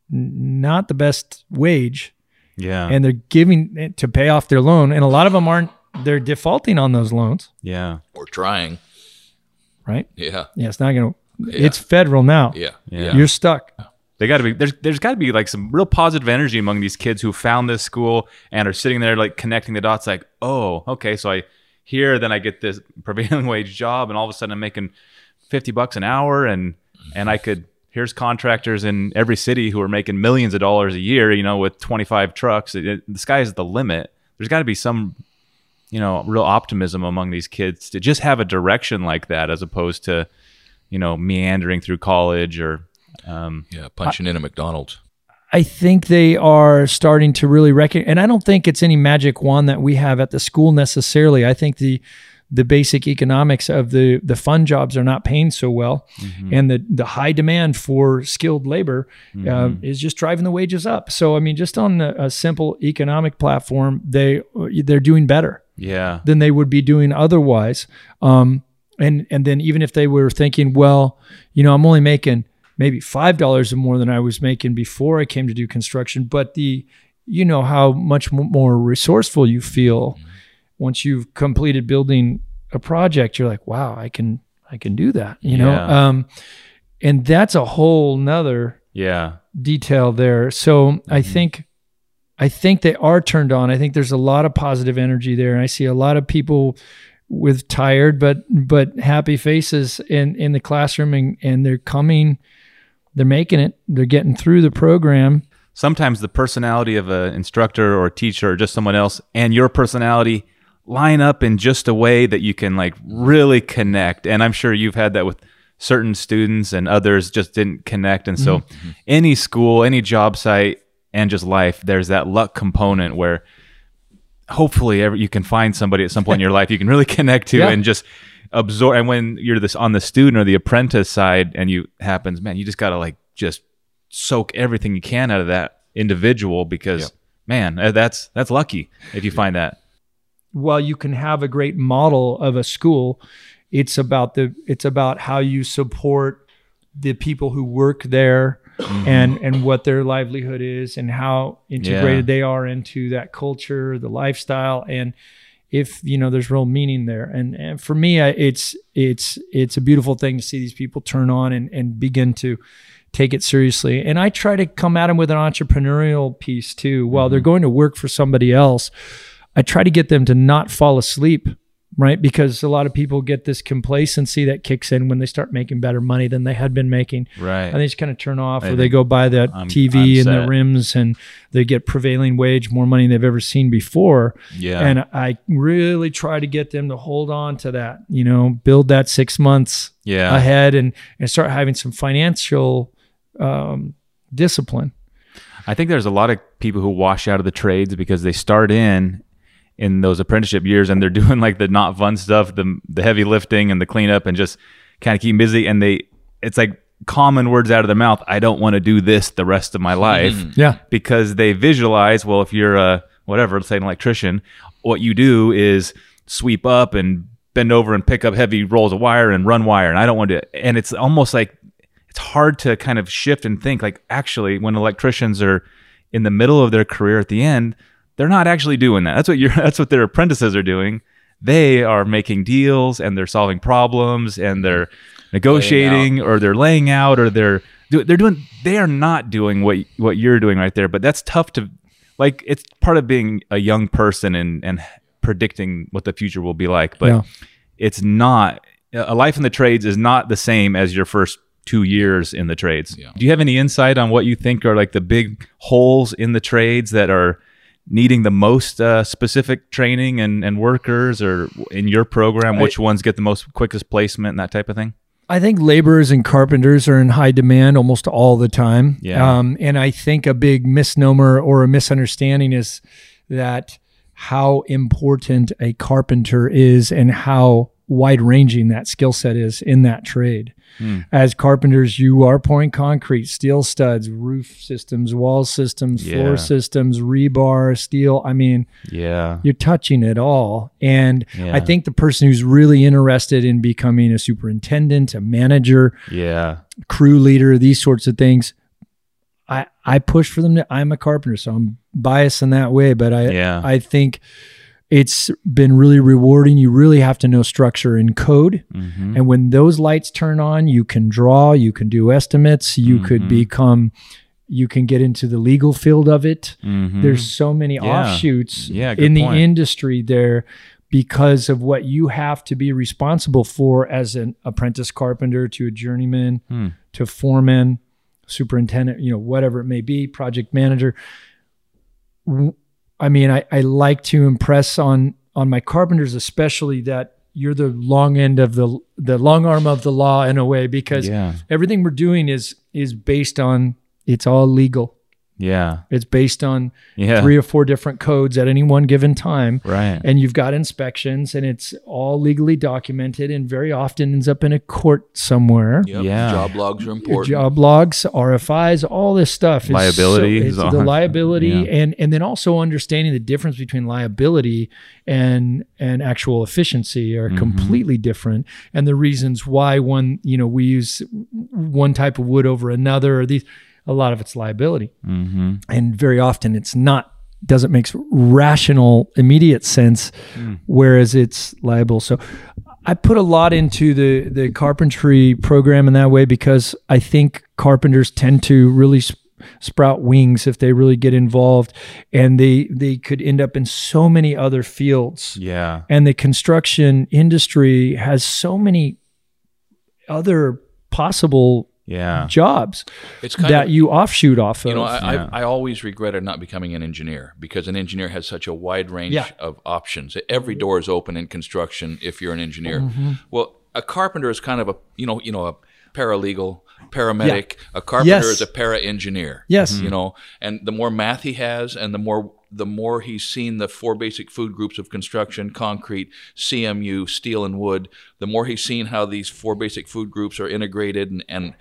S2: not the best wage,
S1: Yeah.
S2: and they're giving it to pay off their loan. And a lot of them aren't, they're defaulting on those loans,
S1: yeah.
S3: Or trying.
S2: right?
S3: Yeah.
S2: Yeah, it's not going to, it's federal now.
S3: Yeah.
S1: Yeah.
S2: You're stuck.
S1: They got to be there's there's got to be like some real positive energy among these kids who found this school and are sitting there like connecting the dots like, "Oh, okay, so I here then I get this prevailing wage job and all of a sudden I'm making 50 bucks an hour and and I could here's contractors in every city who are making millions of dollars a year, you know, with 25 trucks. It, it- the sky is the limit. There's got to be some you know, real optimism among these kids to just have a direction like that as opposed to, you know, meandering through college or um,
S3: Yeah. Punching in a McDonald's.
S2: I think they are starting to really recognize, and I don't think it's any magic wand that we have at the school necessarily. I think the the basic economics of the the fun jobs are not paying so well, and the the high demand for skilled labor uh, is just driving the wages up. So I mean, just on the, a simple economic platform, they they're doing better
S1: yeah.
S2: than they would be doing otherwise. Um, and and then even if they were thinking, well, you know, I'm only making maybe five dollars or more than I was making before I came to do construction, but the you know how much more resourceful you feel once you've completed building a project. You're like, wow, I can I can do that. You know, um, and that's a whole nother
S1: Yeah.
S2: detail there. So I think I think they are turned on. I think there's a lot of positive energy there. And I see a lot of people with tired but but happy faces in in the classroom and, and they're coming they're making it they're getting through the program
S1: Sometimes the personality of an instructor or a teacher or just someone else and your personality line up in just a way that you can like really connect. And I'm sure you've had that with certain students and others just didn't connect. And so mm-hmm. any school, any job site and just life, there's that luck component where hopefully ever you can find somebody at some point in your life you can really connect to
S2: Yeah.
S1: and just absorb and when you're this on the student or the apprentice side and you happens man you just got to like just soak everything you can out of that individual because
S3: Yep.
S1: man uh, that's that's lucky if you find that
S2: while you can have a great model of a school it's about the it's about how you support the people who work there Mm-hmm. and and what their livelihood is and how integrated they are into that culture the lifestyle. And if you know there's real meaning there. And and for me it's it's it's a beautiful thing to see these people turn on and and begin to take it seriously. And i try to come at them with an entrepreneurial piece too. While they're mm-hmm. going to work for somebody else I try to get them to not fall asleep, right? Because a lot of people get this complacency that kicks in when they start making better money than they had been making.
S1: right
S2: And they just kind of turn off,
S1: I
S2: or they go buy that
S1: I'm-
S2: TV
S1: I'm
S2: and the rims, and they get prevailing wage, more money than they've ever seen before.
S1: yeah
S2: And I really try to get them to hold on to that, you know, build that six months
S1: yeah
S2: ahead and, and start having some financial um, discipline.
S1: I think there's a lot of people who wash out of the trades because they start in in those apprenticeship years and they're doing like the not fun stuff, the the heavy lifting and the cleanup and just kind of keep 'em busy and they it's like common words out of their mouth, I don't want to do this the rest of my life. Mm-hmm.
S2: Yeah.
S1: because they visualize, well, if you're a whatever, let's say an electrician, what you do is sweep up and bend over and pick up heavy rolls of wire and run wire and I don't want to and it's almost like it's hard to kind of shift and think like actually when electricians are in the middle of their career at the end they're not actually doing that that's what you're that's what their apprentices are doing they are making deals and they're solving problems and they're negotiating or they're laying out or they're they're doing they are not doing what what you're doing right there but that's tough to like it's part of being a young person and and predicting what the future will be like but
S2: Yeah.
S1: it's not a life in the trades is not the same as your first two years in the trades.
S3: Yeah.
S1: Do you have any insight on what you think are like the big holes in the trades that are needing the most uh, specific training and, and workers or in your program, which ones get the most quickest placement and that type of thing?
S2: I think laborers and carpenters are in high demand almost all the time.
S1: Yeah.
S2: Um, and I think a big misnomer or a misunderstanding is that how important a carpenter is and how wide ranging that skill set is in that trade.
S1: Hmm.
S2: As carpenters, you are pouring concrete, steel studs, roof systems, wall systems,
S1: Yeah.
S2: floor systems, rebar, steel. I mean,
S1: Yeah.
S2: you're touching it all. And
S1: Yeah.
S2: I think the person who's really interested in becoming a superintendent, a manager,
S1: Yeah.
S2: crew leader, these sorts of things, I I push for them. To, I'm a carpenter, so I'm biased in that way. But I
S1: Yeah.
S2: I think it's been really rewarding. You really have to know structure and code.
S1: Mm-hmm.
S2: And when those lights turn on, you can draw, you can do estimates, you could
S1: Mhm.
S2: become, you can get into the legal field of it.
S1: Mm-hmm.
S2: There's so many
S1: Yeah.
S2: offshoots
S1: Yeah,
S2: in the
S1: point.
S2: industry there because of what you have to be responsible for as an apprentice carpenter to a journeyman
S1: Hmm.
S2: to foreman, superintendent, you know, whatever it may be, project manager. I mean, I, I like to impress on on my carpenters, especially that you're the long end of the the long arm of the law in a way because
S1: yeah,
S2: everything we're doing is is based on it's all legal.
S1: Yeah,
S2: It's based on
S1: yeah.
S2: three or four different codes at any one given time
S1: right.
S2: and you've got inspections and it's all legally documented and very often ends up in a court somewhere
S3: Yep.
S1: Yeah.
S3: Job logs are
S2: Your
S3: important.
S2: job logs RFIs all this stuff is
S1: Liability
S2: so,
S1: is
S2: the
S1: on-
S2: liability
S1: yeah.
S2: and and then also understanding the difference between liability and and actual efficiency are
S1: Mhm.
S2: completely different and the reasons why one you know we use one type of wood over another or these a lot of it's liability
S1: Mm-hmm.
S2: and very often it's not doesn't make rational immediate sense
S1: Hmm.
S2: whereas it's liable so i put a lot into the the carpentry program in that way because i think carpenters tend to really sp- sprout wings if they really get involved and they they could end up in so many other fields
S1: Yeah,
S2: and the construction industry has so many other possible
S1: yeah,
S2: jobs
S3: It's kind
S2: that
S3: of
S2: you offshoot off of
S3: you know, I,
S1: Yeah.
S3: I, I always regretted not becoming an engineer because an engineer has such a wide range
S2: Yeah.
S3: of options. Every door is open in construction if you're an engineer.
S2: Mm-hmm.
S3: Well, a carpenter is kind of a you know you know a paralegal, paramedic. A carpenter
S2: Yes.
S3: is a para engineer.
S2: Yes.
S3: you know, and the more math he has, and the more the more he's seen the four basic food groups of construction: concrete, CMU, steel, and wood. The more he's seen how these four basic food groups are integrated and, and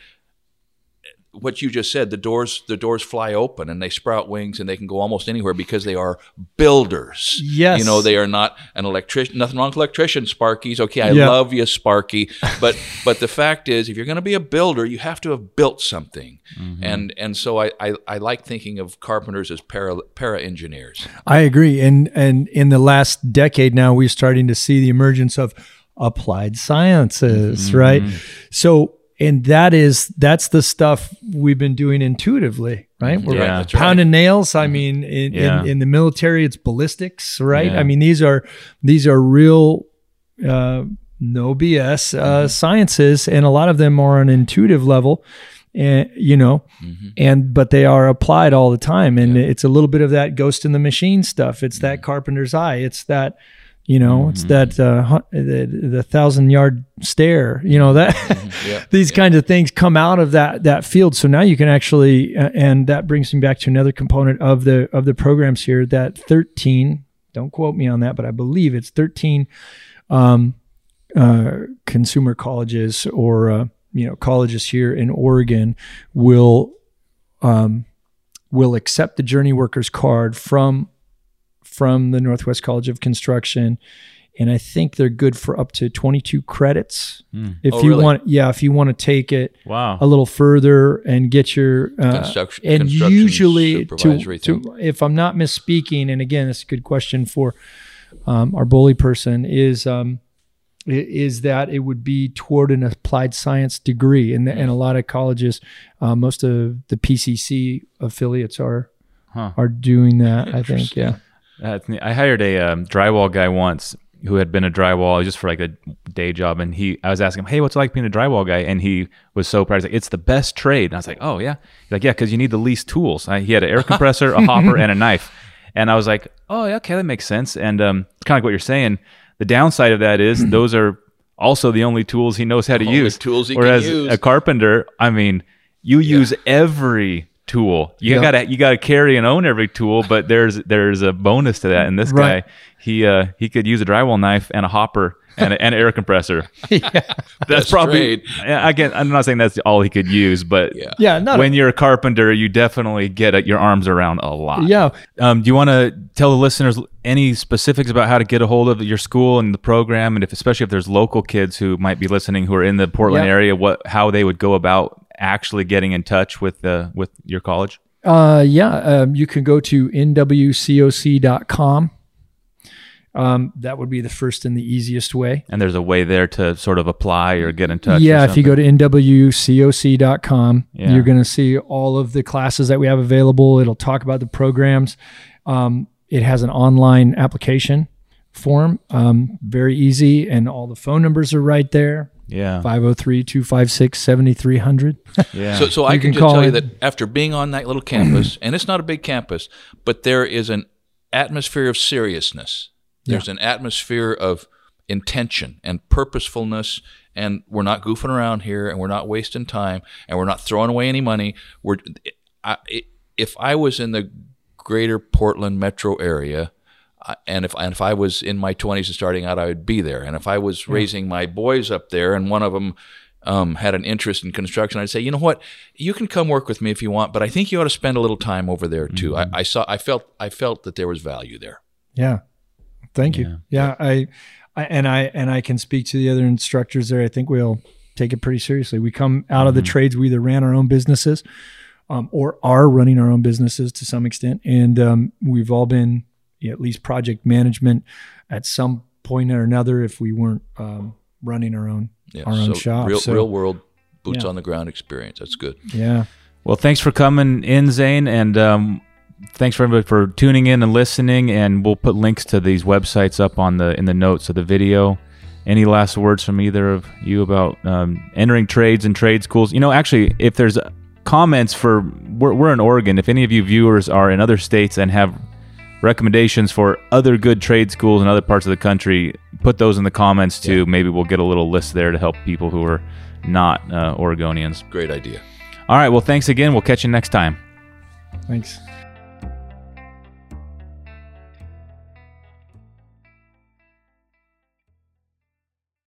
S3: what you just said the doors the doors fly open and they sprout wings and they can go almost anywhere because they are builders
S2: Yes.
S3: you know they are not an electrician nothing wrong with electricians sparkies okay i
S2: Yeah.
S3: love you sparky but but the fact is if you're going to be a builder you have to have built something mm-hmm. and and so I, I i like thinking of carpenters as para para engineers
S2: I agree. And and in the last decade now, we're starting to see the emergence of applied sciences, mm-hmm. right? So and that is that's the stuff we've been doing intuitively, right? We're
S1: Yeah.
S3: right
S2: pounding nails. I mm-hmm. mean, in,
S1: Yeah.
S2: in, in the military, it's ballistics, right?
S1: Yeah.
S2: I mean, these are these are real. Uh, no BS uh, mm-hmm. sciences, and a lot of them are on an intuitive level, and you know, mm-hmm. and but they are applied all the time, and it's a little bit of that ghost in the machine stuff. It's that carpenter's eye. It's that, you know, it's that uh, the, the thousand yard stare. You know that
S3: yeah
S2: these kinds of things come out of that that field. So now you can actually, uh, and that brings me back to another component of the of the programs here. That thirteen, don't quote me on that, but I believe it's thirteen um, uh, consumer colleges or uh, you know colleges here in Oregon will um, will accept the Journey Workers card from from the Northwest College of Construction. And I think they're good for up to 22 credits. If
S3: Oh,
S2: you
S3: really?
S2: want, yeah, if you want to take it
S1: wow.
S2: a little further and get your uh,
S3: Construction-
S2: and
S3: construction
S2: usually to, to if I'm not misspeaking, and again, it's a good question for um, our BOLI person is um, is that it would be toward an applied science degree, and and a lot of colleges, uh, most of the PCC affiliates are
S1: Huh.
S2: are doing that. I think, yeah.
S1: That's neat. I hired a um, drywall guy once who had been a drywall just for like a day job, and he I was asking him, "Hey, what's it like being a drywall guy?" And he was so proud. He's like, "It's the best trade." And I was like, "Oh yeah." He's like, "Yeah, because you need the least tools." I, he had an air compressor, a hopper, and a knife. And I was like, "Oh yeah, okay, that makes sense." And um, it's kind of like what you're saying. The downside of that is those are also the only tools he knows how to
S3: Only
S1: use.
S3: tools he can
S1: Whereas
S3: use.
S1: a carpenter, I mean, you use every tool. You
S2: Yeah.
S1: gotta you gotta carry and own every tool, but there's there's a bonus to that. And this
S2: Right.
S1: guy, he uh he could use a drywall knife and a hopper and, a, and an air compressor. yeah. That's
S3: Best
S1: probably
S3: trade.
S1: yeah, again. I'm not saying that's all he could use, but
S3: Yeah.
S2: Yeah, not a-
S1: when you're a carpenter, you definitely get it, your arms around a lot.
S2: Yeah.
S1: Um, do you want to tell the listeners any specifics about how to get a hold of your school and the program, and if especially if there's local kids who might be listening who are in the Portland
S2: Yeah.
S1: area, what how they would go about actually getting in touch with uh, with your college?
S2: Uh, yeah, um, you can go to nwcoc.com. Um, that would be the first and the easiest way.
S1: And there's a way there to sort of apply or get in touch.
S2: Yeah, if you go to nwcoc.com,
S1: Yeah.
S2: you're going to see all of the classes that we have available. It'll talk about the programs. Um, it has an online application form, um, very easy, and all the phone numbers are right there
S1: yeah,
S2: 503 256 7300.
S1: yeah,
S3: So, so I can,
S2: can
S3: just
S2: call
S3: tell you that after being on that little campus, and it's not a big campus, but there is an atmosphere of seriousness. There's an atmosphere of intention and purposefulness, and we're not goofing around here, and we're not wasting time, and we're not throwing away any money. We're, I, if I was in the greater Portland metro area, I- and if and if I was in my 20s and starting out, I would be there. And if I was raising my boys up there, and one of them um, had an interest in construction, I'd say, you know what, you can come work with me if you want, but I think you ought to spend a little time over there too. I, I saw, I felt, I felt that there was value there.
S2: Yeah. Thank you. Yeah, I, I and I and I can speak to the other instructors there. I think we'll take it pretty seriously. We come out of the trades. We either ran our own businesses, um, or are running our own businesses to some extent, and um, we've all been yeah, at least project management at some point or another. If we weren't um, running our own
S3: Yeah,
S2: our own
S3: so
S2: shop,
S3: real,
S2: so
S3: real world, boots
S2: Yeah.
S3: on the ground experience. That's good.
S2: yeah,
S1: Well, thanks for coming in, Zane, and um, thanks for everybody for tuning in and listening. And we'll put links to these websites up on the in the notes of the video. Any last words from either of you about um, entering trades and trade schools? You know, actually, if there's comments for we're, we're in Oregon. If any of you viewers are in other states and have recommendations for other good trade schools in other parts of the country, put those in the comments too. Maybe we'll get a little list there to help people who are not uh, Oregonians.
S3: Great idea.
S1: All right. Well, thanks again. We'll catch you next time.
S2: thanks.